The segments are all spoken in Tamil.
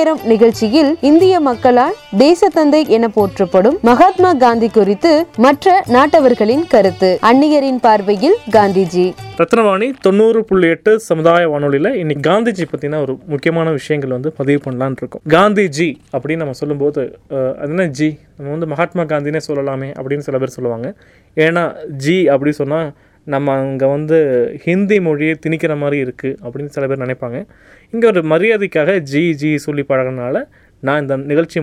நேரம் நிகழ்ச்சியில் இந்திய மக்களால் தேசத்தந்தை என போற்றப்படும் மகாத்மா காந்தி குறித்து மற்ற நாட்டவர்களின் கருத்து. அந்நியரின் பார்வையில் காந்திஜி. ரத்னவாணி தொண்ணூறு புள்ளி எட்டு சமுதாய வானொலியில் இன்னைக்கு காந்திஜி பற்றின ஒரு முக்கியமான விஷயங்கள் வந்து பதிவு பண்ணலான்னு இருக்கோம். காந்திஜி அப்படின்னு நம்ம சொல்லும்போது என்ன ஜி? நம்ம வந்து மகாத்மா காந்தினே சொல்லலாமே அப்படின்னு சில பேர் சொல்லுவாங்க. ஏன்னா ஜி அப்படி சொன்னால் நம்ம அங்கே வந்து ஹிந்தி மொழியை திணிக்கிற மாதிரி இருக்குது அப்படின்னு சில பேர் நினைப்பாங்க. இங்கே ஒரு மரியாதைக்காக ஜி ஜி சொல்லி பழகினால நான் இந்த நிகழ்ச்சி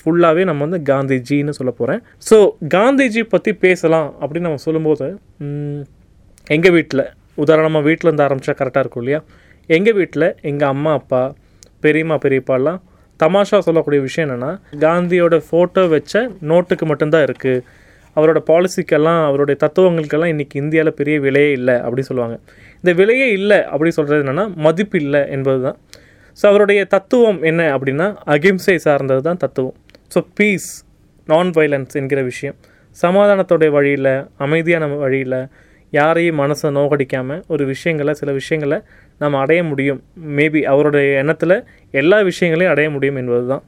ஃபுல்லாகவே நம்ம வந்து காந்திஜின்னு சொல்ல போகிறேன் ஸோ காந்திஜி பற்றி பேசலாம் அப்படின்னு நம்ம சொல்லும்போது எங்கள் வீட்டில் உதாரணமாக வீட்டில் இருந்து ஆரம்பித்தா கரெக்டாக இருக்கும் இல்லையா? எங்கள் வீட்டில் எங்கள் அம்மா அப்பா பெரியம்மா பெரியப்பாலாம் தமாஷா சொல்லக்கூடிய விஷயம் என்னென்னா காந்தியோட ஃபோட்டோ வச்ச நோட்டுக்கு மட்டும்தான் இருக்குது அவரோட பாலிசிக்கெல்லாம் அவருடைய தத்துவங்களுக்கெல்லாம் இன்றைக்கி இந்தியாவில் பெரிய விலையே இல்லை அப்படின்னு சொல்லுவாங்க. இந்த விலையே இல்லை அப்படி சொல்கிறது என்னென்னா மதிப்பு இல்லை என்பது தான் ஸோ அவருடைய தத்துவம் என்ன அப்படின்னா அகிம்சை சார்ந்தது தான் தத்துவம். ஸோ பீஸ் நான் வைலன்ஸ் என்கிற விஷயம். சமாதானத்தோடைய வழியில் அமைதியான வழியில் யாரையும் மனசை நோகடிக்காமல் ஒரு விஷயங்களை சில விஷயங்களை நம்ம அடைய முடியும். மேபி அவருடைய எண்ணத்தில் எல்லா விஷயங்களையும் அடைய முடியும் என்பது தான்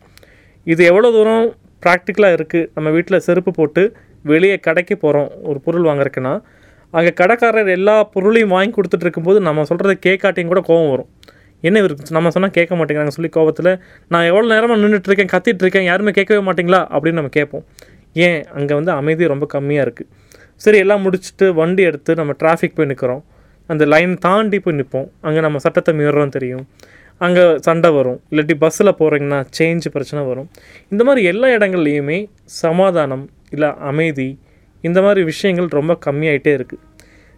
இது எவ்வளோ தூரம் ப்ராக்டிக்கலாக இருக்குது நம்ம வீட்டில் செருப்பு போட்டு வெளியே கடைக்கு போகிறோம் ஒரு பொருள் வாங்குறதுக்குன்னா அங்கே கடைக்காரர் எல்லா பொருளையும் வாங்கி கொடுத்துட்டு இருக்கும்போது நம்ம சொல்கிறத கேட்காட்டியும் கூட கோவம் வரும். என்ன இவருக்கு நம்ம சொன்னால் கேட்க மாட்டேங்கிறாங்க சொல்லி கோவத்தில் நான் எவ்வளோ நேரமாக நின்றுட்டு இருக்கேன் இருக்கேன் யாருமே கேட்கவே மாட்டீங்களா? அப்படின்னு நம்ம கேட்போம். ஏன்? அங்கே வந்து அமைதி ரொம்ப கம்மியாக இருக்குது சரி எல்லாம் முடிச்சுட்டு வண்டி எடுத்து நம்ம டிராஃபிக் போய் நிற்கிறோம் அந்த லைன் தாண்டி போய் நிற்போம் அங்கே நம்ம சட்டத்தை மீறோம் தெரியும். அங்கே சண்டை வரும். இல்லாட்டி பஸ்ஸில் போகிறீங்கன்னா சேஞ்ச் பிரச்சனை வரும். இந்த மாதிரி எல்லா இடங்கள்லையுமே சமாதானம் இல்லை அமைதி இந்த மாதிரி விஷயங்கள் ரொம்ப கம்மியாயிட்டே இருக்குது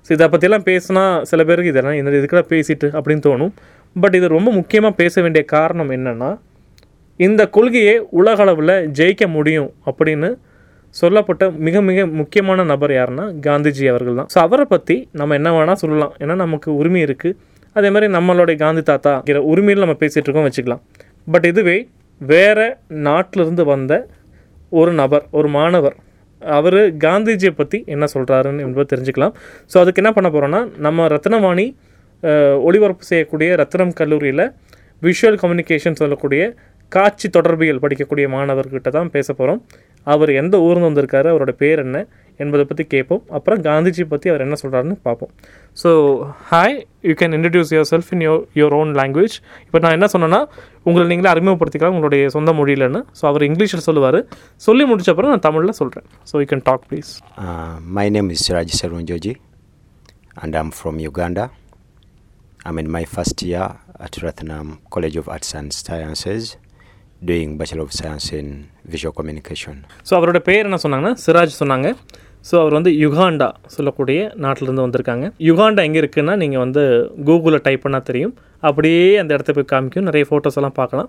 ஸோ இதை பற்றிலாம் பேசினா சில பேருக்கு இதெல்லாம் இந்த இதுக்கெல்லாம் பேசிட்டு அப்படின்னு தோணும். பட் இது ரொம்ப முக்கியமாக பேச வேண்டிய காரணம் என்னென்னா இந்த கொள்கையை உலகளவில் ஜெயிக்க முடியும் அப்படின்னு சொல்லப்பட்ட மிக மிக முக்கியமான நபர் யாருன்னா காந்திஜி அவர்கள் தான். ஸோ அவரை பற்றி நம்ம என்ன வேணால் சொல்லலாம். ஏன்னா நமக்கு உரிமை இருக்குது அதே மாதிரி நம்மளுடைய காந்தி தாத்தா இருக்கிற உரிமையில் நம்ம பேசிகிட்டு இருக்கோம் வச்சுக்கலாம். பட் இதுவே வேறு நாட்டிலிருந்து வந்த ஒரு நபர் ஒரு மாணவர் அவர் காந்திஜியை பற்றி என்ன சொல்கிறாருன்னு என்பதை தெரிஞ்சுக்கலாம். ஸோ அதுக்கு என்ன பண்ண போகிறோன்னா நம்ம ரத்னவாணி ஒளிபரப்பு செய்யக்கூடிய ரத்னம் கல்லூரியில் விஷுவல் கம்யூனிகேஷன் சொல்லக்கூடிய காட்சி தொடர்பியல் படிக்கக்கூடிய மாணவர்கிட்ட தான் பேச போகிறோம் அவர் எந்த ஊர்ந்து வந்திருக்காரு அவரோட பேர் என்ன என்பதை பற்றி கேட்போம். அப்புறம் காந்திஜி பற்றி அவர் என்ன சொல்கிறாருன்னு பார்ப்போம். So hi you can introduce yourself in your your own language இப்போ நான் என்ன சொன்னேன்னா உங்களை நீங்களே அறிமுகப்படுத்திக்கலாம் உங்களுடைய சொந்த மொழியிலன்னு. ஸோ அவர் இங்கிலீஷில் சொல்லுவார். சொல்லி முடிச்ச அப்புறம் நான் தமிழில் சொல்கிறேன் so you can talk please my name is Siraj Serunjoji, and I'm from Uganda. I'm in my first year at Ratnam College of Arts and Sciences, doing Bachelor of Science in Visual Communication. So அவரோட பேர் என்ன சொன்னாங்கன்னா சிராஜ் சொன்னாங்க. ஸோ அவர் வந்து யுகாண்டா சொல்லக்கூடிய நாட்டிலேருந்து வந்திருக்காங்க. யுகாண்டா எங்கே இருக்குன்னா நீங்கள் வந்து கூகுளில் டைப் பண்ணால் தெரியும். அப்படியே அந்த இடத்த போய் காமிக்கும். நிறைய ஃபோட்டோஸ் எல்லாம் பார்க்கலாம்.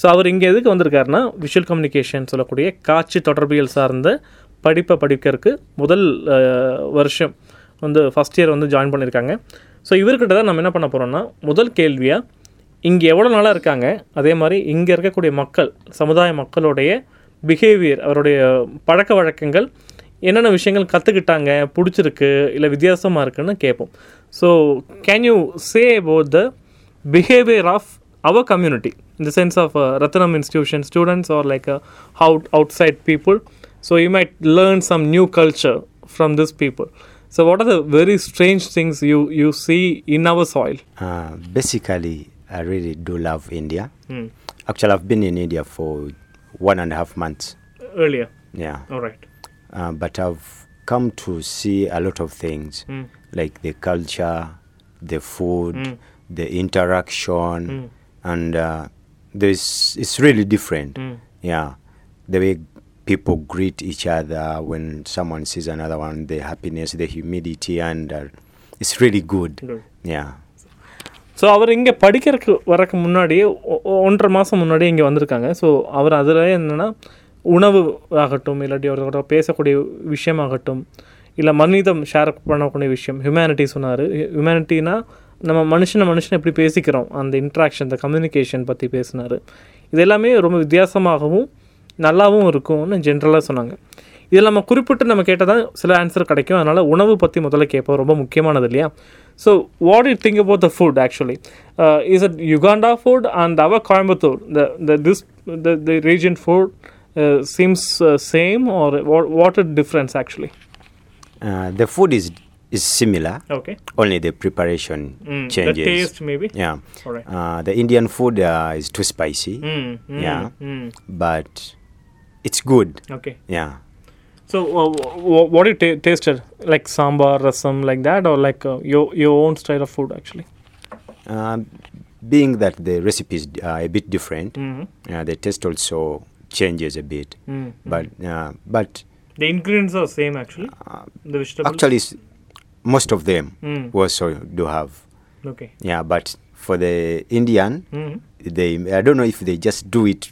ஸோ அவர் இங்கே எதுக்கு வந்திருக்காருன்னா விஷுவல் கம்யூனிகேஷன் சொல்லக்கூடிய காட்சி தொடர்பியல் சார்ந்த படிப்பை படிக்கிறதுக்கு முதல் வருஷம் வந்து ஃபஸ்ட் இயர் வந்து ஜாயின் பண்ணியிருக்காங்க. ஸோ இவர்கிட்ட தான் நம்ம என்ன பண்ண போகிறோம்னா முதல் கேள்வியாக இங்கே எவ்வளோ நாளாக இருக்காங்க? அதே மாதிரி இங்கே இருக்கக்கூடிய மக்கள் சமுதாய மக்களுடைய பிஹேவியர் அவருடைய பழக்க வழக்கங்கள் என்னென்ன விஷயங்கள் கற்றுக்கிட்டாங்க பிடிச்சிருக்கு இல்லை வித்தியாசமாக இருக்குன்னு கேட்போம் so can you say about the behaviour of our community in the sense of uh, Ratnam institution students or like uh, out, outside people. So you might learn some new culture from these people. So what are the very strange things you, you see in our soil? Uh, basically, I really do love India. Hmm. Actually, I've been in India for one and a half months. Earlier. Yeah. All right. Uh, but I've come to see a lot of things Hmm. like the culture, the food, Mm. the interaction, Mm. and uh, this it's really different. Mm. Yeah, the way people greet each other when someone sees another one, the happiness, the humility, and uh, it's really good. Good. Yeah. So அவர் இங்கே படிக்கிறதுக்கு வரக்கு முன்னாடியே ஒ- ஒ- ஒன்றரை மாதம் முன்னாடியே இங்கே வந்திருக்காங்க ஸோ அவர் அதில் என்னென்னா உணவு ஆகட்டும் இல்லாட்டி அவரோட பேசக்கூடிய விஷயமாகட்டும் இல்லை மனிதம் ஷேர் பண்ணக்கூடிய விஷயம் ஹியூமனிட்டி சொன்னார். ஹியூமனிட்டினா நம்ம மனுஷனை மனுஷனை எப்படி பேசிக்கிறோம்? அந்த இன்ட்ராக்ஷன் அந்த கம்யூனிகேஷன் பற்றி பேசினார். இது எல்லாமே ரொம்ப வித்தியாசமாகவும் நல்லாவும் இருக்கும்னு ஜென்ரலாக சொன்னாங்க. இதில் நம்ம குறிப்பிட்டு நம்ம கேட்டால் தான் சில ஆன்சர் கிடைக்கும். அதனால் உணவு பற்றி முதல்ல கேட்போம். ரொம்ப முக்கியமானது இல்லையா? So what you think about the food actually is it Uganda food and our Coimbatore the this the region food the, the region food uh, seems uh, same or what, what a difference actually? Uh, the food is is similar, Okay. only the preparation Mm, changes. The taste maybe? Yeah. All right. Uh, the Indian food uh, is too spicy, Mm, mm, Yeah. mm. but it's good. Okay. Yeah. So, uh, what do you ta- tasted? Like sambar, rasam, like that, or like uh, your your own style of food actually? Being that the recipes are a bit different, Mm. uh, the taste also changes a bit. Mm. But uh, but The ingredients are same actually. uh, The vegetables. actually, s- most of them Mm. also do have. Okay. Yeah, but for the Indian, Mm. they I don't know if they just do it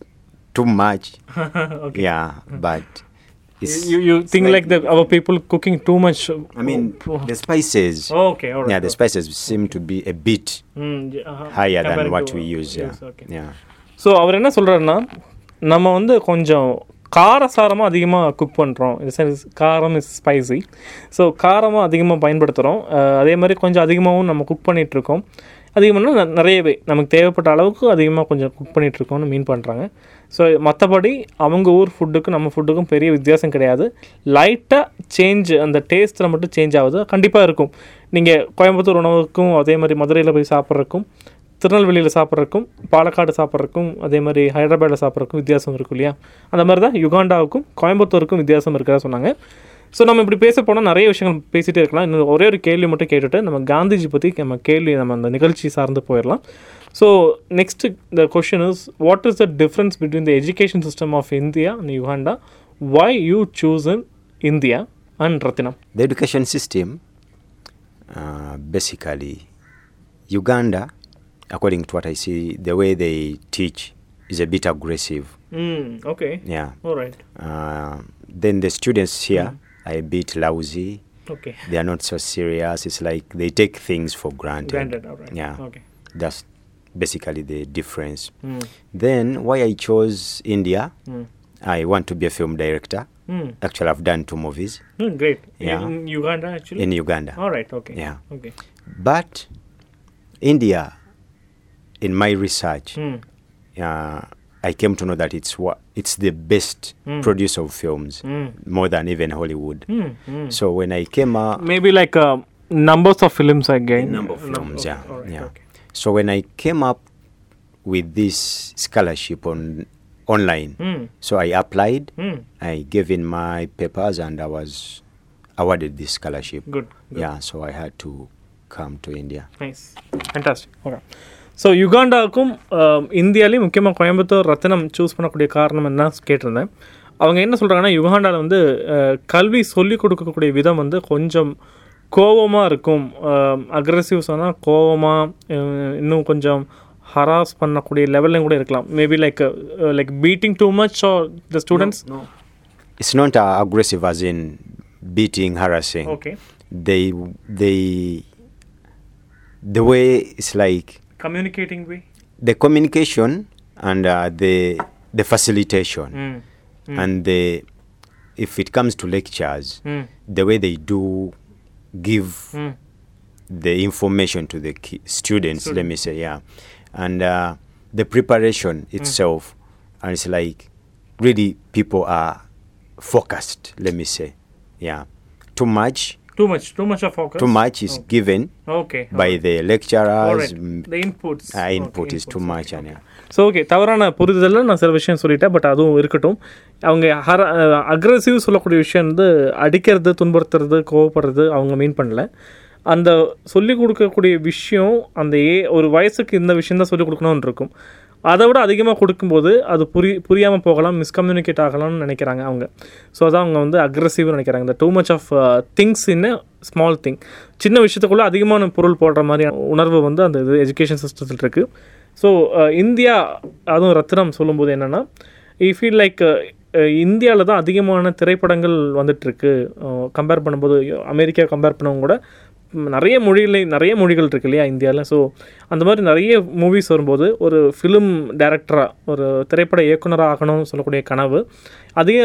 too much. okay. Yeah, but it's, You, you think like the our people cooking too much? uh, I mean oh, the spices. okay, all right. Yeah, the spices seem to be a bit Mm, yeah, uh-huh. higher Compared than what to, we uh, use. Yeah, yes, okay. yeah. So அவர் என்ன சொல்கிறாருன்னா நம்ம வந்து கொஞ்சம் காரசாரமாக அதிகமாக குக் பண்ணுறோம் இஸ் சென்ஸ் காரம் இஸ் ஸ்பைசி ஸோ காரமாக அதிகமாக பயன்படுத்துகிறோம் அதே மாதிரி கொஞ்சம் அதிகமாகவும் நம்ம குக் பண்ணிகிட்ருக்கோம் அதிகமாக நிறையவே நமக்கு தேவைப்பட்ட அளவுக்கு அதிகமாக கொஞ்சம் குக் பண்ணிகிட்ருக்கோம்னு மீன் பண்ணுறாங்க ஸோ மற்றபடி அவங்க ஊர் ஃபுட்டுக்கும் நம்ம ஃபுட்டுக்கும் பெரிய வித்தியாசம் கிடையாது. லைட்டாக சேஞ்ச் அந்த டேஸ்ட்டில் மட்டும் சேஞ்ச் ஆகுது. கண்டிப்பாக இருக்கும். நீங்கள் கோயம்புத்தூர் உணவுக்கும் அதே மாதிரி மதுரையில் போய் சாப்பிட்றதுக்கும் திருநெல்வேலியில் சாப்பிட்றதுக்கும் பாலக்காடு சாப்பிட்றதுக்கும் அதே மாதிரி ஹைதராபாத்தில் சாப்பிட்றதுக்கும் வித்தியாசம் இருக்கும் இல்லையா? அந்த மாதிரி தான் யுகாண்டாவுக்கும் கோயம்புத்தூருக்கும் வித்தியாசம் இருக்கிறதா சொன்னாங்க. ஸோ நம்ம இப்படி பேச போனால் நிறைய விஷயங்கள் பேசிகிட்டே இருக்கலாம். இன்னும் ஒரே ஒரு கேள்வி மட்டும் கேட்டுட்டு நம்ம காந்திஜி பற்றி நம்ம கேள்வி நம்ம அந்த நிகழ்ச்சி சார்ந்து போயிடலாம். So next the question is what is the difference between the education system of India and Uganda why you choose in India and Rathinam The education system, uh, basically, Uganda, according to what I see, the way they teach is a bit aggressive. Mm, okay. Yeah. All right. Uh, then the students here mm. are a bit lousy. Okay. They are not so serious. It's like they take things for granted. Granted, all right. Yeah. Okay. That's basically the difference. Mm. Then why I chose India? Mm. I want to be a film director. Mm. Actually, I've done two movies. Mm, great. Yeah. In Uganda, actually? In Uganda. All right, okay. Yeah. Okay. But India in my research, mm. uh, I came to know that it's it's the best mm. producer of films mm. more than even Hollywood. Hmm, hmm. So when I came out, maybe like uh, numbers of films again. Number of films, yeah, right, yeah. Okay. So when I came up with this scholarship on online, hmm. so I applied, I gave in my papers, and I was awarded this scholarship. Good, good. Yeah. So I had to come to India. Nice, fantastic. Okay. So யுகாண்டாவுக்கும் இந்தியாலேயும் முக்கியமாக கோயம்புத்தூர் ரத்தினம் சூஸ் பண்ணக்கூடிய காரணம் என்ன கேட்டிருந்தேன். அவங்க என்ன சொல்கிறாங்கன்னா யுகாண்டாவில் வந்து அஹ், கல்வி சொல்லிக் கொடுக்கக்கூடிய விதம் வந்து கொஞ்சம் கோவமாக இருக்கும். அக்ரெசிவ் சொன்னால் கோவமாக இன்னும் கொஞ்சம் ஹராஸ் பண்ணக்கூடிய லெவல்லையும் கூட இருக்கலாம். Maybe like like beating too much or the students It's not uh, aggressive as in beating, harassing. Okay They they the way it's like communicating way the communication and uh, the the facilitation. Mm. Mm. and the if it comes to lectures mm. the way they do give mm. the information to the students let me say yeah. And uh, the preparation mm. itself and it's like really people are focused let me say yeah. Too much too much too much of focus too much is given okay by the lecturers. Alright. mm, The inputs. uh, Okay, input is too inputs. much and yeah so okay தவறான புரிதலில் நான் சில விஷயம் சொல்லிட்டேன் பட் அதுவும் இருக்கட்டும். அவங்க ஹர அக்ரெசிவ் சொல்லக்கூடிய விஷயம் வந்து அடிக்கிறது துன்புறுத்துறது கோவப்படுறது அவங்க மீன் பண்ணல. அந்த சொல்லிக் கொடுக்கக்கூடிய விஷயம் அந்த ஏ ஒரு வயசுக்கு இந்த விஷயம் தான் சொல்லிக் கொடுக்கணும்னு இருக்கும். அதை விட அதிகமாக கொடுக்கும்போது அது புரி புரியாமல் போகலாம் மிஸ்கம்யூனிகேட் ஆகலாம்னு நினைக்கிறாங்க அவங்க. ஸோ அதான் அவங்க வந்து அக்ரெசிவ்னு நினைக்கிறாங்க. இந்த too much of things in small thing சின்ன விஷயத்துக்குள்ளே அதிகமான பொருள் போடுற மாதிரி உணர்வு வந்து அந்த இது எஜுகேஷன் சிஸ்டத்தில் இருக்குது ஸோ இந்தியா அதுவும் ரத்னம் சொல்லும்போது என்னென்னா ஐ ஃபீல் லைக் uh, இந்தியாவில் தான் அதிகமான திரைப்படங்கள் வந்துட்டுருக்கு கம்பேர் uh, பண்ணும்போது அமெரிக்கா கம்பேர் பண்ணவங்க கூட நிறைய மொழிகளை நிறைய மொழிகள் இருக்கு இல்லையா இந்தியாவில் ஸோ அந்த மாதிரி நிறைய மூவிஸ் வரும்போது ஒரு ஃபிலிம் டைரக்டராக ஒரு திரைப்பட இயக்குனராக ஆகணும்னு சொல்லக்கூடிய கனவு. அதிக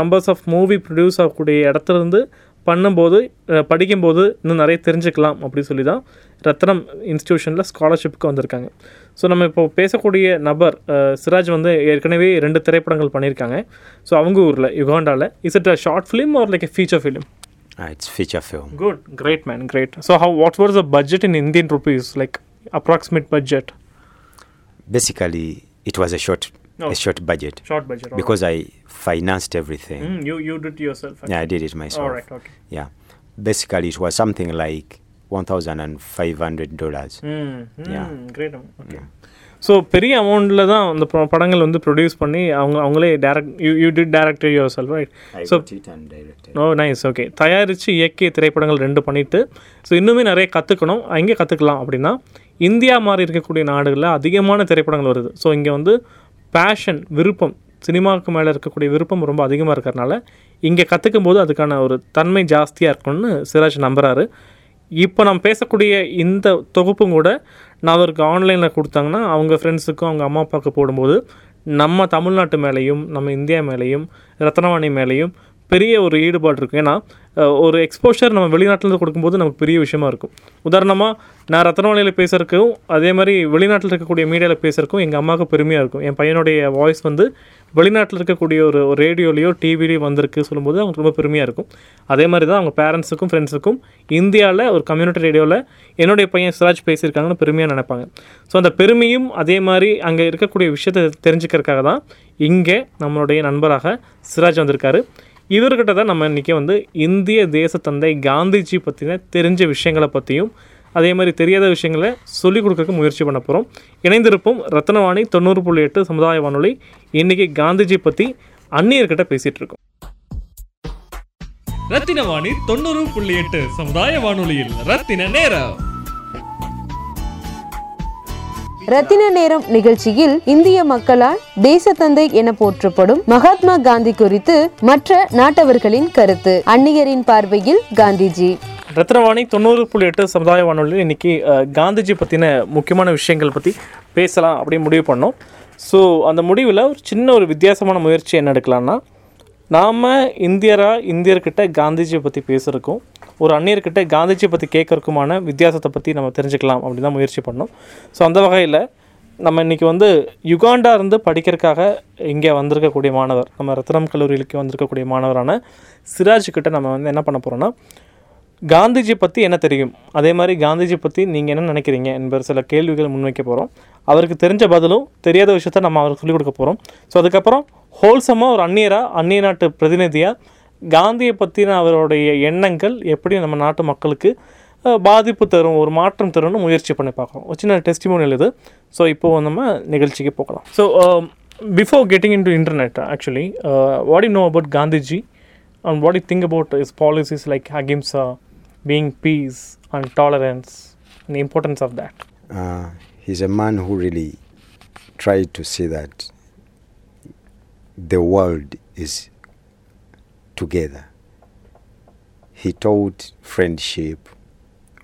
நம்பர்ஸ் ஆஃப் மூவி ப்ரொடியூஸ் ஆகக்கூடிய இடத்துலேருந்து பண்ணும்போது படிக்கும்போது இன்னும் நிறைய தெரிஞ்சுக்கலாம் அப்படின்னு சொல்லி தான் ரத்னம் இன்ஸ்டியூஷனில் ஸ்காலர்ஷிப்புக்கு வந்திருக்காங்க. ஸோ நம்ம இப்போ பேசக்கூடிய நபர் சிராஜ் வந்து ஏற்கனவே ரெண்டு திரைப்படங்கள் பண்ணியிருக்காங்க. ஸோ அவங்க ஊரில் யுகாண்டாவில் is it a short film or like a feature film Uh, it's feature film. Good, great man, great. So how what was the budget in Indian rupees, like approximate budget? Basically, it was a short, Oh. a short budget Short budget. because I financed everything. Mm, you you did it yourself. Yeah, I did it myself. All right. Okay. Yeah, basically, it was something like one thousand and five hundred dollars. Mm, mm, Yeah. Great. Okay. So பெரிய அமௌண்ட்டில் தான் அந்த படங்கள் வந்து ப்ரொடியூஸ் பண்ணி அவங்க அவங்களே direct you you did director yourself right directed. Oh nice okay தயாரித்து இயக்கிய திரைப்படங்கள் ரெண்டு பண்ணிட்டு ஸோ இன்னுமே நிறைய கற்றுக்கணும் எங்கே கற்றுக்கலாம் அப்படின்னா இந்தியா மாதிரி இருக்கக்கூடிய நாடுகளில் அதிகமான திரைப்படங்கள் வருது. ஸோ இங்கே வந்து பேஷன் விருப்பம் சினிமாவுக்கு மேலே இருக்கக்கூடிய விருப்பம் ரொம்ப அதிகமாக இருக்கிறனால இங்கே கற்றுக்கும் போது அதுக்கான ஒரு தன்மை ஜாஸ்தியாக இருக்கும்னு சிராஜ் நம்புறாரு. இப்போ நம்ம பேசக்கூடிய இந்த தொகுப்பும் கூட நான் அவருக்கு ஆன்லைனில் கொடுத்தாங்கன்னா அவங்க ஃப்ரெண்ட்ஸுக்கும் அவங்க அம்மா அப்பாவுக்கு போடும்போது நம்ம தமிழ்நாட்டு மேலேயும் நம்ம இந்தியா மேலேயும் ரத்னவாணி மேலேயும் பெரிய ஒரு ஈடுபாடு இருக்கும். ஏன்னா ஒரு எக்ஸ்போஷர் நம்ம வெளிநாட்டிலேருந்து கொடுக்கும்போது நமக்கு பெரிய விஷயமா இருக்கும். உதாரணமாக நான் ரத்னவாணியில் பேசுகிறக்கும் அதே மாதிரி வெளிநாட்டில் இருக்கக்கூடிய மீடியாவில் பேசுகிறக்கும் எங்கள் அம்மாவுக்கு பெருமையாக இருக்கும். என் பையனுடைய வாய்ஸ் வந்து வெளிநாட்டில் இருக்கக்கூடிய ஒரு ஒரு ரேடியோலையோ டிவிலையோ வந்திருக்கு சொல்லும்போது அவங்களுக்கு ரொம்ப பெருமையாக இருக்கும். அதே மாதிரி தான் அவங்க பேரண்ட்ஸுக்கும் ஃப்ரெண்ட்ஸுக்கும் இந்தியாவில் ஒரு கம்யூனிட்டி ரேடியோவில் என்னுடைய பையன் சிராஜ் பேசியிருக்காங்கன்னு பெருமையாக நினைப்பாங்க. ஸோ அந்த பெருமையும் அதே மாதிரி அங்கே இருக்கக்கூடிய விஷயத்தை தெரிஞ்சுக்கிறதுக்காக தான் இங்கே நம்மளுடைய நண்பராக சிராஜ் வந்திருக்காரு. இவர்கிட்ட தான் நம்ம இன்றைக்கி வந்து இந்திய தேசத்தந்தை காந்திஜி பற்றின தெரிஞ்ச விஷயங்களை பற்றியும் அதே மாதிரி தெரியாத விஷயங்களை சொல்லிக் கொடுக்கறதுக்கு முயற்சி பண்ண போகிறோம் இணைந்திருப்போம் ரத்னவாணி தொண்ணூறு புள்ளி எட்டு சமுதாய வானொலி. இன்றைக்கி காந்திஜி பற்றி அந்நியர்கிட்ட பேசிகிட்டு இருக்கோம். ரத்தின வாணி தொண்ணூறு புள்ளி எட்டு சமுதாய வானொலியில் ரத்தின நேரம். ரத்தின நேரம் நிகழ்ச்சியில் இந்திய மக்களால் தேசத்தந்தை என போற்றப்படும் மகாத்மா காந்தி குறித்து மற்ற நாட்டவர்களின் கருத்து. அந்நியரின் பார்வையில் காந்திஜி. ரத்னவாணி தொண்ணூறு புள்ளி எட்டு சமுதாய வானொலியில் இன்றைக்கி காந்திஜி பற்றின முக்கியமான விஷயங்கள் பற்றி பேசலாம் அப்படின்னு முடிவு பண்ணோம். ஸோ அந்த முடிவில் ஒரு சின்ன ஒரு வித்தியாசமான முயற்சி என்ன எடுக்கலாம்னா நாம் இந்தியராக இந்தியர்கிட்ட காந்திஜியை பற்றி பேசுகிறதுக்கும் ஒரு அந்நியர்கிட்ட காந்திஜியை பற்றி கேட்கறதுக்குமான வித்தியாசத்தை பற்றி நம்ம தெரிஞ்சுக்கலாம் அப்படின்னு தான் முயற்சி பண்ணோம். ஸோ அந்த வகையில் நம்ம இன்றைக்கி வந்து யுகாண்டா இருந்து படிக்கிறதுக்காக இங்கே வந்திருக்கக்கூடிய மாணவர் நம்ம ரத்னம் கல்லூரிக்கு வந்திருக்கக்கூடிய மாணவரான சிராஜ்கிட்ட நம்ம வந்து என்ன பண்ண போகிறோம்னா காந்திஜி பற்றி என்ன தெரியும்? அதே மாதிரி காந்திஜி பற்றி நீங்கள் என்ன நினைக்கிறீங்க என்பது சில கேள்விகள் முன்வைக்க போகிறோம் அவருக்கு தெரிஞ்ச பதிலும் தெரியாத விஷயத்த நம்ம அவருக்கு சொல்லிக் கொடுக்க போகிறோம் ஸோ அதுக்கப்புறம் ஹோல்சமாக ஒரு அந்நியராக அந்நிய நாட்டு பிரதிநிதியாக காந்தியை பற்றின அவருடைய எண்ணங்கள் எப்படி நம்ம நாட்டு மக்களுக்கு பாதிப்பு தரும் ஒரு மாற்றம் தரும்னு முயற்சி பண்ணி பார்க்குறோம் ஒரு சின்ன டெஸ்டிமோனியல் இது. ஸோ இப்போது நம்ம நிகழ்ச்சிக்கு போகலாம். So before getting into internet actually what you know about Gandhiji and what you think about is policies like ahimsa Ahimsa, peace and tolerance tolerance, and the importance of that? Uh, he's a man who really tried to see that the world is together. He taught friendship,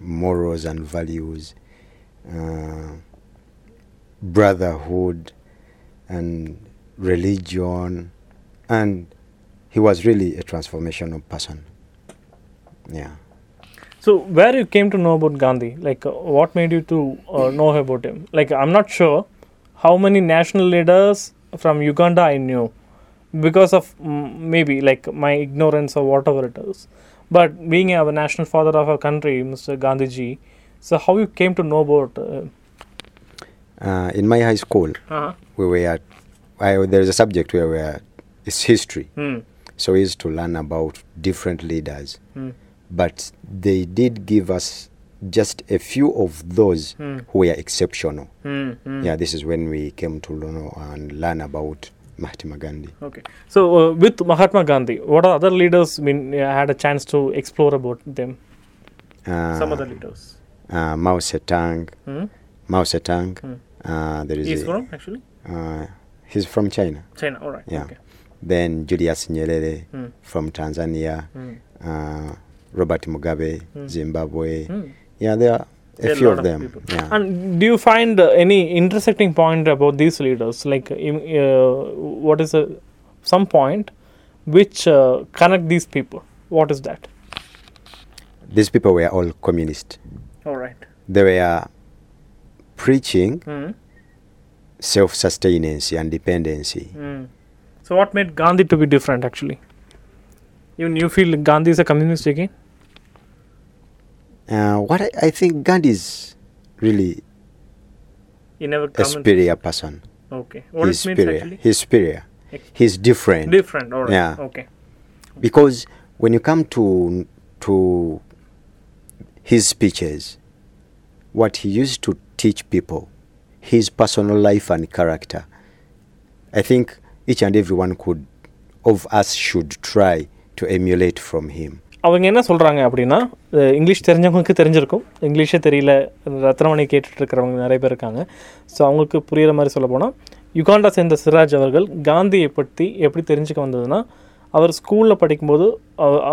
morals and values, uh, brotherhood, and religion, and he was really a transformational person. Yeah. So, where you came to know about Gandhi? Like, uh, what made you to uh, know about him? Like, I'm not sure how many national leaders from Uganda I knew because of mm, maybe like my ignorance or whatever it is. But being a national father of our country, Mr. Gandhiji, so how you came to know about? Uh, Uh, in my high school, uh we were, I, there is a subject where we are, it's history. hmm. So we used to learn about different leaders. Hmm. But they did give us just a few of those Hmm. who were exceptional. Yeah, this is when we came to know and learn about Mahatma Gandhi. Okay. So, uh, with Mahatma Gandhi, what are other leaders been uh, had a chance to explore about them? Uh, Some other leaders. uh, Mao Zedong, Hmm? Mao Zedong. Hmm. Uh, there is He's a- from actually uh, he's from China. China. All right. Yeah. Okay. Then Julius Nyerere Hmm. from Tanzania. Hmm. Uh, Robert Mugabe, Hmm. Zimbabwe. Hmm. Yeah, there are a few lot of them. people. Yeah. And do you find uh, any intersecting point about these leaders? Like, uh, uh, what is a, some point which uh, connect these people? What is that? these people were all communist. All right. They were preaching Mm. self-sustenance and dependency. Mm. So what made Gandhi to be different actually? Even you feel Gandhi is a communist again? Uh, what I, I think Gandhi is really He never a superior person. Okay. What he's superior. actually? He's superior. He's different. Different. All right. Yeah. Okay. because when you come to to his speeches, what he used to teach people, his personal life and character, I think each and everyone could of us should try to emulate from him. அவங்க என்ன சொல்கிறாங்க அப்படின்னா இங்கிலீஷ் தெரிஞ்சவங்களுக்கு தெரிஞ்சிருக்கும். இங்கிலீஷே தெரியல. ரத்னமணி கேட்டுட்ருக்கிறவங்க நிறைய பேர் இருக்காங்க. ஸோ அவங்களுக்கு புரிகிற மாதிரி சொல்ல போனால் யுகாண்டா சேர்ந்த சிராஜ் அவர்கள் காந்தியை பற்றி எப்படி தெரிஞ்சுக்க வந்ததுன்னா அவர் ஸ்கூலில் படிக்கும்போது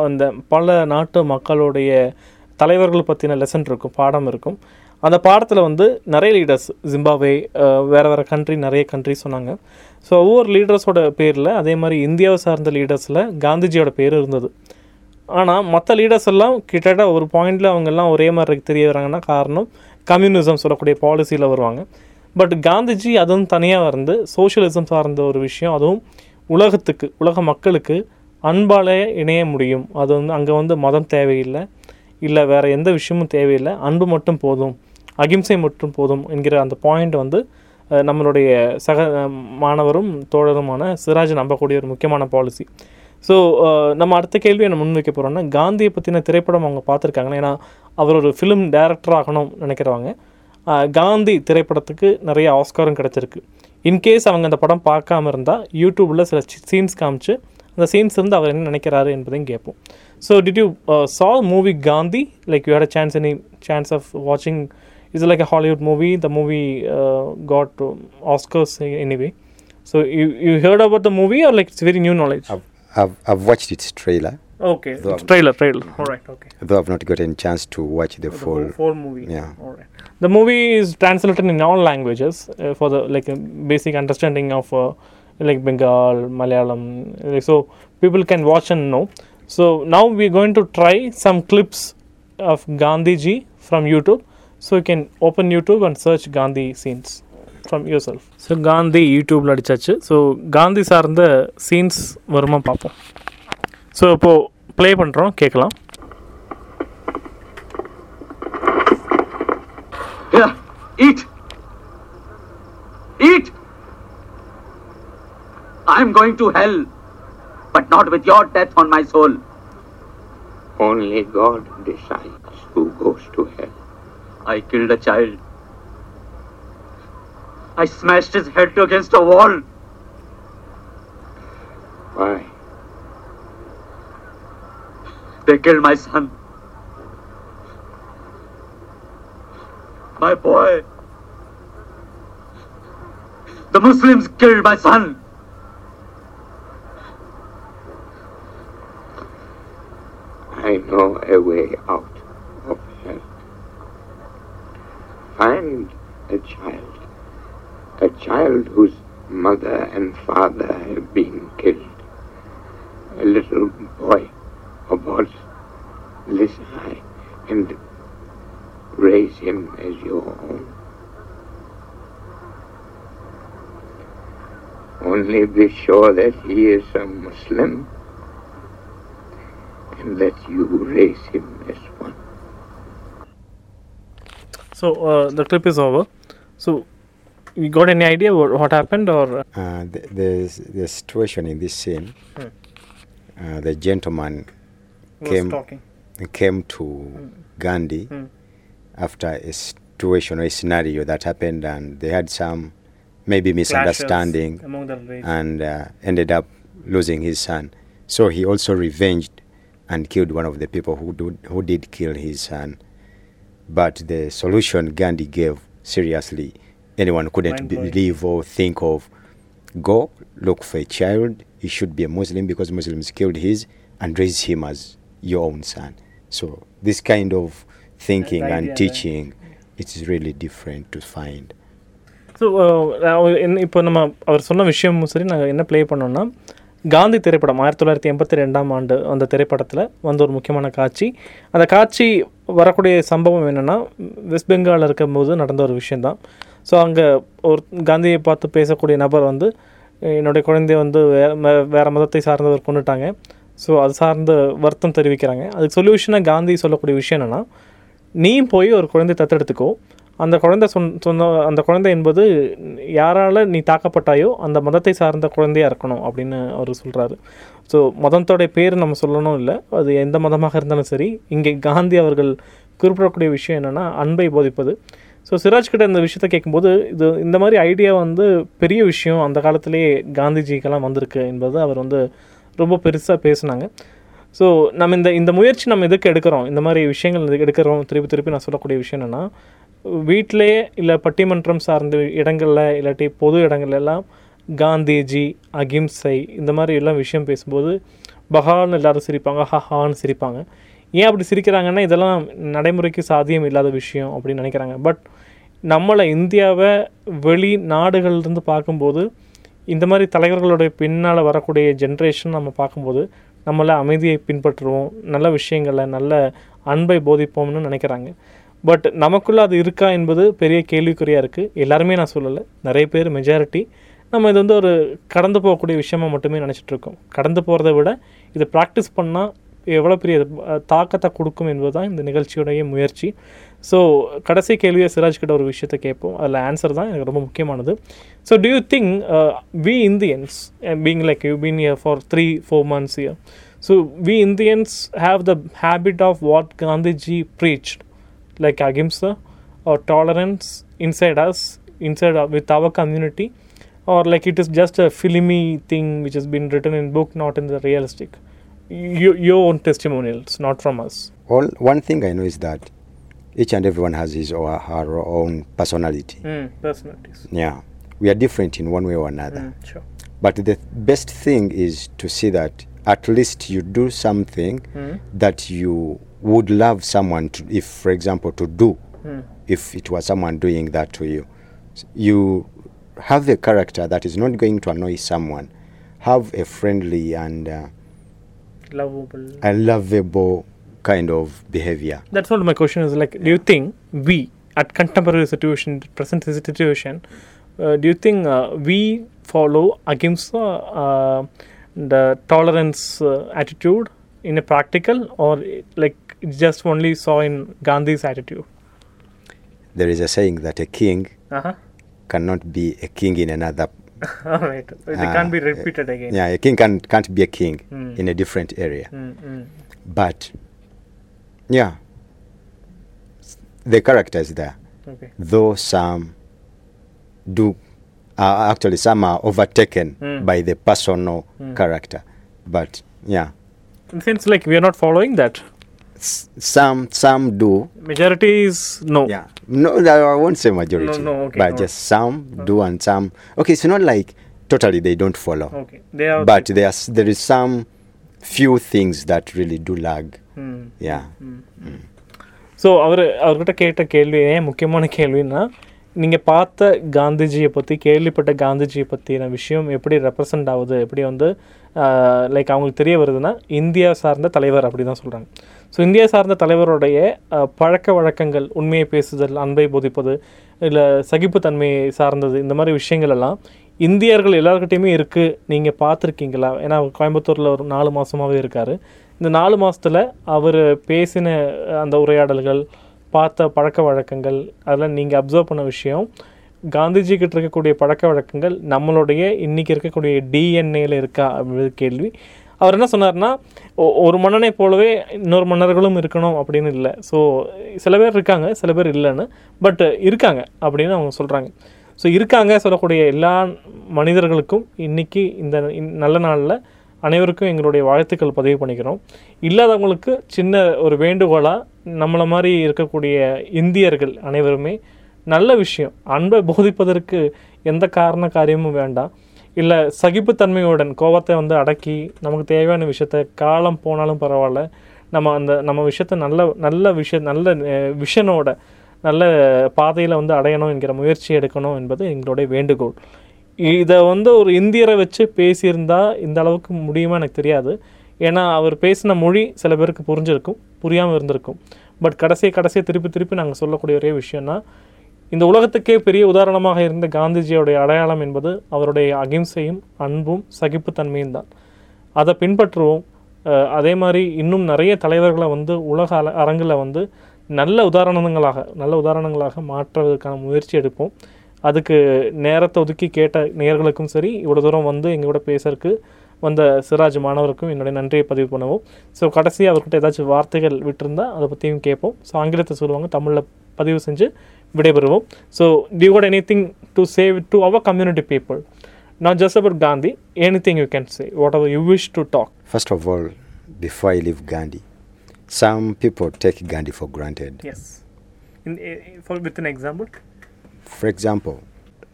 அந்த பல நாட்டு மக்களுடைய தலைவர்கள் பற்றின லெசன் இருக்கும் பாடம் இருக்கும். அந்த பாடத்தில் வந்து நிறைய லீடர்ஸ் ஜிம்பாவே வேறு வேறு கண்ட்ரி நிறைய கண்ட்ரி சொன்னாங்க. ஸோ ஒவ்வொரு லீடர்ஸோட பேரில் அதே மாதிரி இந்தியாவை சார்ந்த லீடர்ஸில் காந்திஜியோட பேர் இருந்தது. ஆனால் மற்ற லீடர்ஸ் எல்லாம் கிட்டத்தட்ட ஒரு பாயிண்டில் அவங்கெல்லாம் ஒரே மாதிரி தெரிய வராங்கன்னா காரணம் கம்யூனிசம் சொல்லக்கூடிய பாலிசியில் வருவாங்க. பட் காந்திஜி அதுவும் தனியாக வந்து சோஷியலிசம் சார்ந்த ஒரு விஷயம் அதுவும் உலகத்துக்கு உலக மக்களுக்கு அன்பாலே இணைய முடியும். அது வந்து அங்கே வந்து மதம் தேவையில்லை இல்லை வேறு எந்த விஷயமும் தேவையில்லை அன்பு மட்டும் போதும் அகிம்சை மட்டும் போதும் என்கிற அந்த பாயிண்ட் வந்து நம்மளுடைய சக மாணவரும் தோழருமான சிராஜ் நம்பக்கூடிய ஒரு முக்கியமான பாலிசி ஸோ uh, நம்ம அடுத்த கேள்வியை நம்ம முன்வைக்க போகிறோம்னா காந்தியை பற்றின திரைப்படம் அவங்க பார்த்துருக்காங்கன்னா ஏன்னா அவர் ஒரு ஃபிலிம் டைரக்டர் ஆகணும்னு நினைக்கிறவங்க. காந்தி திரைப்படத்துக்கு நிறைய ஆஸ்காரும் கிடச்சிருக்கு. இன்கேஸ் அவங்க அந்த படம் பார்க்காம இருந்தால் யூடியூப்பில் சில சீன்ஸ் காமிச்சு அந்த சீன்ஸ் இருந்து அவர் என்ன நினைக்கிறாரு என்பதையும் கேட்போம். So did you saw movie Gandhi like you had a chance any chance of வாட்சிங் is like a Hollywood movie the movie got Oscars anyway so you you heard about the movie or like it's very new knowledge I've, I've, I've watched its trailer, okay Though- it's trailer trailer. All right okay. Though I've not gotten a chance to watch the the full. full movie. Yeah. all right. The movie is translated in all languages uh, for the like a basic understanding of uh, like bengal malayalam like, so people can watch and know. So now we're going to try some clips of gandhiji from youtube. So you can open youtube and search gandhi scenes from yourself so Gandhi யூடியூப்பில் அடிச்சாச்சு ஸோ காந்தி சார்ந்த சீன்ஸ் வருமா பார்ப்போம் ஸோ இப்போது ப்ளே பண்ணுறோம் கேட்கலாம் eat. Eat. I'm going to hell, but not with your death on my soul. Only God decides who goes to hell. I killed a child. I smashed his head against a wall. Why? They killed my son. My boy. The Muslims killed my son. I know a way out of hell. Find child whose mother and father have been killed, a little boy boy this high, and raise him as your own. Only be sure that he is a Muslim and let you raise him as one. So uh, the clip is over. So you got any idea what, what happened or Uh, the, the, the situation in this scene, uh, the gentleman came talking? came to Gandhi Mm. after a situation or a scenario that happened, and they had some maybe misunderstanding among the race. and uh, ended up losing his son. So he also revenged and killed one of the people who do, who did kill his son. But the solution Gandhi gave seriously, anyone couldn't believe or think of. Go look for a child. He should be a Muslim because Muslims killed his, and raise him as your own son. So this kind of thinking idea, and right? teaching, it's really different to find. So என்ன இப்போ நம்ம அவர் சொன்ன விஷயமும் சரி நாங்கள் என்ன ப்ளே பண்ணோம்னா காந்தி திரைப்படம் ஆயிரத்தி தொள்ளாயிரத்தி எண்பத்தி ரெண்டாம் ஆண்டு அந்த திரைப்படத்தில் வந்த ஒரு முக்கியமான காட்சி அந்த காட்சி வரக்கூடிய சம்பவம் என்னென்னா வெஸ்ட் பெங்காலில் இருக்கும்போது நடந்த ஒரு விஷயந்தான் ஸோ அங்கே ஒரு காந்தியை பார்த்து பேசக்கூடிய நபர் வந்து என்னுடைய குழந்தைய வந்து வேறு வேறு மதத்தை சார்ந்தவர் கொண்டுட்டாங்க ஸோ அது சார்ந்த வருத்தம் தெரிவிக்கிறாங்க. அதுக்கு சொல்யூஷனாக காந்தி சொல்லக்கூடிய விஷயம் என்னென்னா நீயும் போய் ஒரு குழந்தை தத்தெடுத்துக்கோ. அந்த குழந்தை சொன் சொன்ன அந்த குழந்தை என்பது யாரால் நீ தாக்கப்பட்டாயோ அந்த மதத்தை சார்ந்த குழந்தையாக இருக்கணும் அப்படின்னு அவர் சொல்கிறாரு ஸோ மதத்தோடைய பேர் நம்ம சொல்லணும் இல்லை. அது எந்த மதமாக இருந்தாலும் சரி இங்கே காந்தி அவர்கள் குறிப்பிடக்கூடிய விஷயம் என்னென்னா அன்பை போதிப்பது. ஸோ சிராஜ் கிட்ட இந்த விஷயத்த கேட்கும்போது இது இந்த மாதிரி ஐடியா வந்து பெரிய விஷயம். அந்த காலத்திலேயே காந்திஜிக்கெல்லாம் வந்திருக்கு என்பது அவர் வந்து ரொம்ப பெருசாக பேசினாங்க. ஸோ நம்ம இந்த இந்த முயற்சி நம்ம எதுக்கு எடுக்கிறோம்? இந்த மாதிரி விஷயங்கள் எடுக்கிறோம்? திருப்பி திருப்பி நான் சொல்லக்கூடிய விஷயம் என்னென்னா வீட்டிலேயே இல்லை பட்டிமன்றம் சார்ந்த இடங்களில் இல்லாட்டி பொது இடங்கள்ல எல்லாம் காந்திஜி அகிம்சை இந்த மாதிரி எல்லாம் விஷயம் பேசும்போது பகான்னு எல்லாரும் சிரிப்பாங்க ஹஹான்னு சிரிப்பாங்க. ஏன் அப்படி சிரிக்கிறாங்கன்னா இதெல்லாம் நடைமுறைக்கு சாத்தியம் இல்லாத விஷயம் அப்படின்னு நினைக்கிறாங்க. பட் நம்மளை இந்தியாவை வெளி நாடுகள்லேருந்து பார்க்கும்போது இந்த மாதிரி தலைவர்களுடைய பின்னால் வரக்கூடிய ஜென்ரேஷன் நம்ம பார்க்கும்போது நம்மளை அமைதியை பின்பற்றுவோம் நல்ல விஷயங்களை நல்ல அன்பை போதிப்போம்னு நினைக்கிறாங்க. பட் நமக்குள்ளே அது இருக்கா என்பது பெரிய கேள்விக்குறியாக இருக்குது எல்லாருமே நான் சொல்லலை. நிறைய பேர் மெஜாரிட்டி நம்ம இது வந்து ஒரு கடந்து போகக்கூடிய விஷயமா மட்டுமே நினச்சிட்ருக்கோம் கடந்து போகிறத விட இதை ப்ராக்டிஸ் பண்ணால் எவ்வளோ பெரிய தாக்கத்தை கொடுக்கும் என்பது தான் இந்த நிகழ்ச்சியுடைய முயற்சி ஸோ கடைசி கேள்வியை சிராஜ் கிட்ட ஒரு விஷயத்த கேட்போம் அதில் ஆன்சர் தான் எனக்கு ரொம்ப முக்கியமானது so do you think we Indians being like you been here for three four months here so we Indians have the habit of what Gandhiji preached like ahimsa or tolerance inside us inside with our community or like it is just a filmy thing which has been written in book not in the realistic You, your own testimonials, not from us. All, one thing I know is that each and everyone has his or her own personality. Mm, personalities. Yeah. We are different in one way or another. Mm, sure. But the best thing is to see that at least you do something Mm. that you would love someone to, if, for example, to do, Mm. if it was someone doing that to you. You have a character that is not going to annoy someone. Have a friendly and uh, Lovable. a lovable kind of behavior. That's what my question is like. Do you think we, at contemporary situation, present situation, uh, do you think uh, we follow against uh, the tolerance uh, attitude in a practical, or like just only saw in Gandhi's attitude? There is a saying that a king Uh huh. cannot be a king in another. All right. It Ah, can't be repeated again. Yeah, a king can, can't be a king Mm. in a different area. Mm, mm. But, yeah, the character is there. Okay. Though some do, uh, actually, some are overtaken Mm. by the personal Mm. character. But, yeah, In the sense, like we are not following that. Some some do. Majority is no. Yeah, no, I won't say majority, No, no, okay, but no. just some do and some. Okay, it's not like totally they don't follow. Okay. They are. but there's there is some few things that really do lag Mm. yeah so அவர் அவர்கிட்ட கேட்ட கேள்வி ஏன் முக்கியமான கேள்வின்னா நீங்கள் பார்த்த காந்திஜியை பற்றி கேள்விப்பட்ட காந்திஜியை பற்றின விஷயம் எப்படி ரெப்ரசன்ட் ஆகுது எப்படி வந்து லைக் அவங்களுக்கு தெரிய வருதுன்னா இந்தியா சார்ந்த தலைவர் அப்படி தான் சொல்கிறாங்க ஸோ இந்தியா சார்ந்த தலைவருடைய பழக்க வழக்கங்கள் உண்மையை பேசுதல் அன்பை போதிப்பது இல்லை சகிப்புத்தன்மையை சார்ந்தது இந்த மாதிரி விஷயங்கள் எல்லாம் இந்தியர்கள் எல்லாருக்கிட்டையுமே இருக்குது நீங்கள் பார்த்துருக்கீங்களா? ஏன்னா கோயம்புத்தூரில் ஒரு நாலு மாதமாகவே இருக்கார். இந்த நாலு மாதத்தில் அவர் பேசின அந்த உரையாடல்கள் பார்த்த பழக்க வழக்கங்கள் அதெல்லாம் நீங்கள் அப்சர்வ் பண்ண விஷயம் காந்திஜி கிட்ட இருக்கக்கூடிய பழக்க வழக்கங்கள் நம்மளுடைய இன்னைக்கு இருக்கக்கூடிய டிஎன்ஏல இருக்கா? அப்படின்றது கேள்வி. அவர் என்ன சொன்னார்னா ஒரு மன்னனை போலவே இன்னொரு மன்னர்களும் இருக்கணும் அப்படின்னு இல்லை. ஸோ சில பேர் இருக்காங்க சில பேர் இல்லைன்னு பட் இருக்காங்க அப்படின்னு அவங்க சொல்கிறாங்க ஸோ இருக்காங்க சொல்லக்கூடிய எல்லா மனிதர்களுக்கும் இன்னைக்கு இந்த இந்த நல்ல நாளில் அனைவருக்கும் எங்களுடைய வாழ்த்துக்கள் பதிவு பண்ணிக்கிறோம். இல்லாதவங்களுக்கு சின்ன ஒரு வேண்டுகோளாக நம்மளை மாதிரி இருக்கக்கூடிய இந்தியர்கள் அனைவருமே நல்ல விஷயம் அன்பை போதிப்பதற்கு எந்த காரண காரியமும் வேண்டாம். இல்லை சகிப்புத்தன்மையுடன் கோபத்தை வந்து அடக்கி நமக்கு தேவையான விஷயத்த காலம் போனாலும் பரவாயில்ல. நம்ம அந்த நம்ம விஷயத்த நல்ல நல்ல விஷய நல்ல விஷனோட நல்ல பாதையில் வந்து அடையணும் என்கிற முயற்சி எடுக்கணும் என்பது எங்களுடைய வேண்டுகோள். இதை வந்து ஒரு இந்தியரை வச்சு பேசியிருந்தா இந்த அளவுக்கு முடியுமா எனக்கு தெரியாது. ஏன்னா அவர் பேசின மொழி சில பேருக்கு புரிஞ்சிருக்கும் புரியாமல் இருந்திருக்கும். பட் கடைசி கடைசியை திருப்பி திருப்பி நாங்கள் சொல்லக்கூடிய ஒரே விஷயம்னா இந்த உலகத்துக்கே பெரிய உதாரணமாக இருந்த காந்திஜியோடைய அடையாளம் என்பது அவருடைய அகிம்சையும் அன்பும் சகிப்புத்தன்மையும் தான். அதை பின்பற்றுவோம். அதே மாதிரி இன்னும் நிறைய தலைவர்களை வந்து உலக அல அரங்கில் வந்து நல்ல உதாரணங்களாக நல்ல உதாரணங்களாக மாற்றுவதற்கான முயற்சி எடுப்போம். அதுக்கு நேரத்தை ஒதுக்கி கேட்ட நேயர்களுக்கும் சரி இவ்வளோ தூரம் வந்து எங்களோட பேசுறதுக்கு வந்த சிராஜ் மாணவருக்கும் என்னுடைய நன்றியை பதிவு பண்ணுவோம் ஸோ கடைசி அவர்கிட்ட ஏதாச்சும் வார்த்தைகள் விட்டிருந்தா அதை பற்றியும் கேட்போம் ஸோ ஆங்கிலத்தை சொல்லுவாங்க தமிழில் பதிவு செஞ்சு விடைபெறுவோம் so do you got anything to save to our community people not just about Gandhi, anything you can say, whatever you wish to talk. First of all, before I leave Gandhi, some people take Gandhi for granted. Yes. In, eh, for, with an example. For example,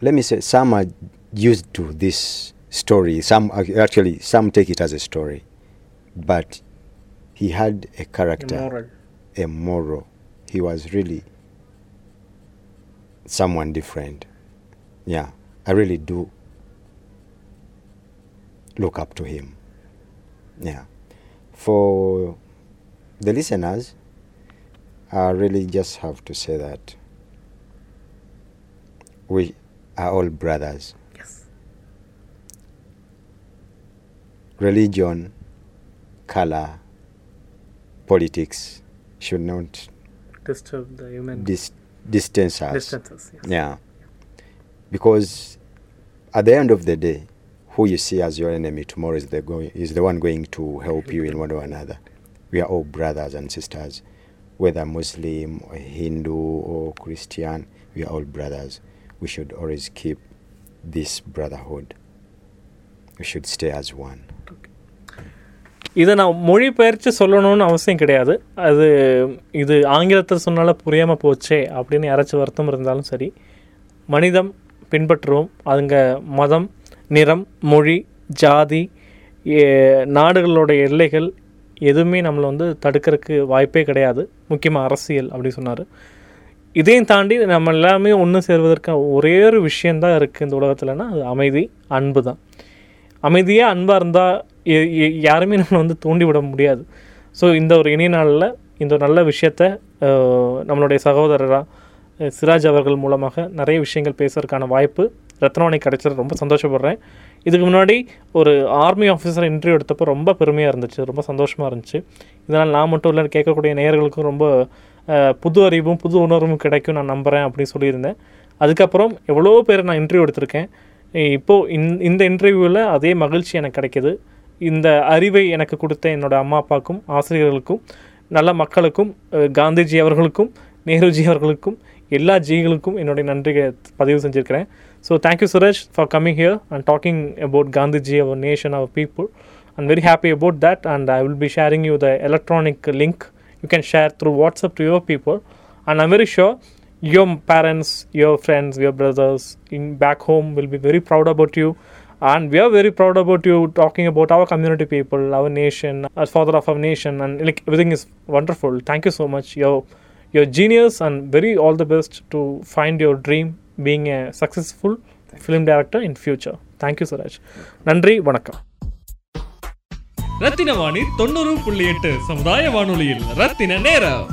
let me say some are used to this story. Some actually some take it as a story, but he had a character, Immoral. a moral. He was really someone different. Yeah, I really do look up to him. Yeah, for the listeners, I really just have to say that we are all brothers. Yes. Religion, color, politics should not Disturb the human dis- distance us. distances. Yes. Yeah. Because at the end of the day, who you see as your enemy tomorrow is the going is the one going to help you in one or another. We are all brothers and sisters, whether Muslim or Hindu or Christian, we are all brothers. We should always keep this brotherhood. Should stay stay as இதை நான் மொழிபெயர்த்து சொல்லணும்னு அவசியம் கிடையாது. அது இது ஆங்கிலத்தில் சொன்னால புரியாமல் போச்சே அப்படின்னு யாராச்சும் வருத்தம் இருந்தாலும் சரி மனிதம் பின்பற்றுவோம். அதுங்க மதம் நிறம் மொழி ஜாதி நாடுகளோட எல்லைகள் எதுவுமே நம்மளை வந்து தடுக்கிறதுக்கு வாய்ப்பே கிடையாது. முக்கியமாக அரசியல் அப்படி சொன்னார். இதையும் தாண்டி நம்ம எல்லாமே ஒன்று சேர்வதற்கு ஒரே ஒரு விஷயந்தான் இருக்குது இந்த உலகத்துலனா அது அமைதி அன்பு தான் அமைதியாக அன்பாக இருந்தால் யாருமே நம்மளை வந்து தூண்டி விட முடியாது. ஸோ இந்த ஒரு இனிய நாளில் இந்த ஒரு நல்ல விஷயத்த நம்மளுடைய சகோதரராக சிராஜ் அவர்கள் மூலமாக நிறைய விஷயங்கள் பேசுறதுக்கான வாய்ப்பு ரத்னவாணி கிடைச்சது. ரொம்ப சந்தோஷப்படுறேன். இதுக்கு முன்னாடி ஒரு ஆர்மி ஆஃபீஸர் இன்டர்வியூ எடுத்தப்போ ரொம்ப பெருமையாக இருந்துச்சு. ரொம்ப சந்தோஷமாக இருந்துச்சு. இதனால் நான் மட்டும் இல்லை கேட்கக்கூடிய நேயர்களுக்கும் ரொம்ப புது அறிவும் புது உணர்வும் கிடைக்கும். நான் நம்புகிறேன் அப்படின்னு சொல்லியிருந்தேன். அதுக்கப்புறம் எவ்வளோ பேர் நான் இன்டர்வியூ எடுத்திருக்கேன்? இப்போது இந் இந்த இன்டர்வியூவில் அதே மகிழ்ச்சி எனக்கு கிடைக்கிது. இந்த அறிவை எனக்கு கொடுத்த என்னோட அம்மா அப்பாவுக்கும் ஆசிரியர்களுக்கும் நல்ல மக்களுக்கும் காந்திஜி அவர்களுக்கும் நேருஜி அவர்களுக்கும் எல்லா ஜிகளுக்கும் என்னுடைய நன்றியை பதிவு செஞ்சுருக்கிறேன். So thank you Suresh for coming here and talking about Gandhiji our nation our people and very happy about that and I will be sharing you the electronic link you can share through WhatsApp to your people and I'm very sure your parents, your friends, your brothers in back home will be very proud about you and we are very proud about you talking about our community people, our nation, as father of our nation and like everything is wonderful. Thank you so much. You're you're genius and very all the best to find your dream being a successful film director in future. Thank you Suraj. நன்றி வணக்கம் ரத்தின வாணி தொண்ணூறு புள்ளி எட்டு சமுதாய வானொலியில் ரத்தின நேரம்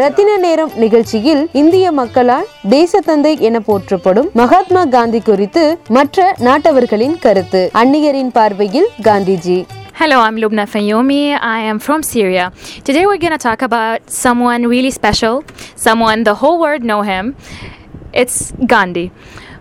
ரத்தின நேரம் நிகழ்ச்சியில் இந்திய மக்களால் தேசத்தந்தை என போற்றப்படும் மகாத்மா காந்தி குறித்து மற்ற நாட்டவர்களின் கருத்து அந்நியரின் பார்வையில் Gandhiji Hello, I'm Lubna Fayomi. I am from Syria. Today we're going to talk about someone really special, someone the whole world know him. It's Gandhi.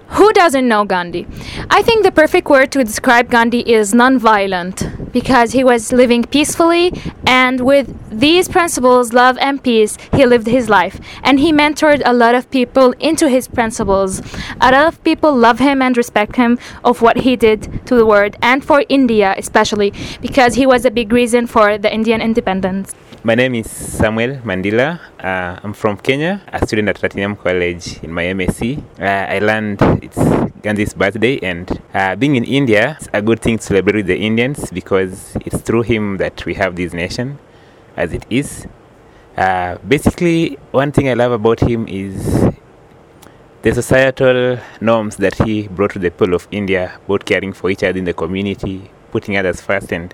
Who doesn't know Gandhi? I think the perfect word to describe Gandhi is non-violent because he was living peacefully and with these principles, love and peace, he lived his life and he mentored a lot of people into his principles. A lot of people love him and respect him of what he did to the world and for India especially because he was a big reason for the Indian independence. My name is Samuel Mandila. Uh, I'm from Kenya, a student at Platinum College in my MSc. Uh, I learned it's Gandhi's birthday, and uh, being in India, it's a good thing to celebrate with the Indians because it's through him that we have this nation as it is. Uh, basically, one thing I love about him is the societal norms that he brought to the people of India, both caring for each other in the community, putting others first, and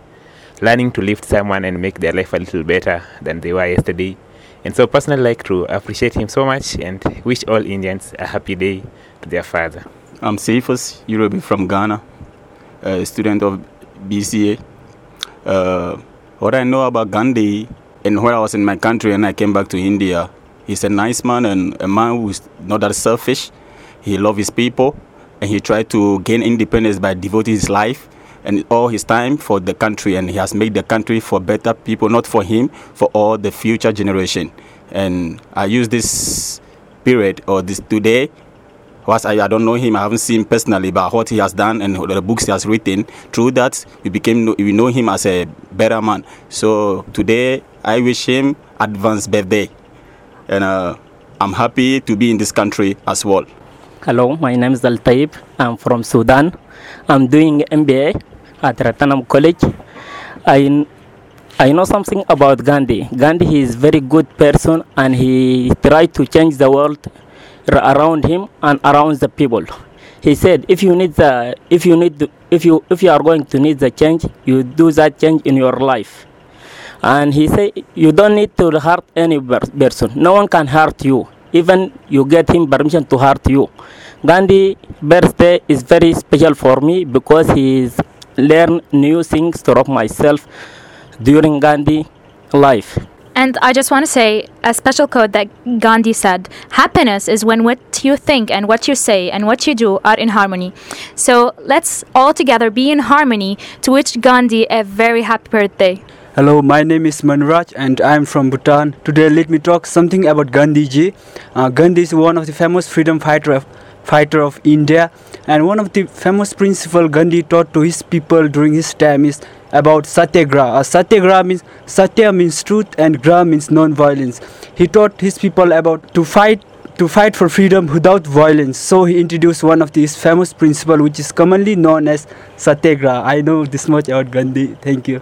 learning to lift someone and make their life a little better than they were yesterday. And so, personally, like to appreciate him so much and wish all Indians a happy day to their father. I'm Cephas Eurobe from Ghana, a student of BCA. Uh, what I know about Gandhi and when I was in my country and I came back to India, he's a nice man and a man who's not that selfish. He loves his people and he tried to gain independence by devoting his life and all his time for the country and he has made the country for better people, not for him, for all the future generation. And I use this period or this today whilst I, I don't know him, I haven't seen him personally, but what he has done and the books he has written, through that we became we know him as a better man. So today I wish him advanced birthday, and uh, I'm happy to be in this country as well. Hello, my name is Al Taib. I'm from Sudan. I'm doing MBA at Ratanam College. I I know something about Gandhi. Gandhi he is very good person and he tried to change the world around him and around the people. He said, if you need the, if you need, the, if you, if you are going to need the change, you do that change in your life. And he said, you don't need to hurt any person. No one can hurt you. Even you get him permission to hurt you. Gandhi birthday is very special for me because he is learn new things to myself during Gandhi life. And I just want to say a special quote that Gandhi said Happiness is when what you think and what you say and what you do are in harmony. So let's all together be in harmony to wish Gandhi a very happy birthday. Hello, my name is Manraj and I am from Bhutan. Today, let me talk something about Gandhi ji. Uh, Gandhi is one of the famous freedom fighter of, fighter of India, and one of the famous principle Gandhi taught to his people during his time is about satyagraha. Uh, satyagraha means satya means truth and graha means non-violence. He taught his people about to fight to fight for freedom without violence. So he introduced one of these famous principle which is commonly known as satyagraha. I know this much about Gandhi. Thank you.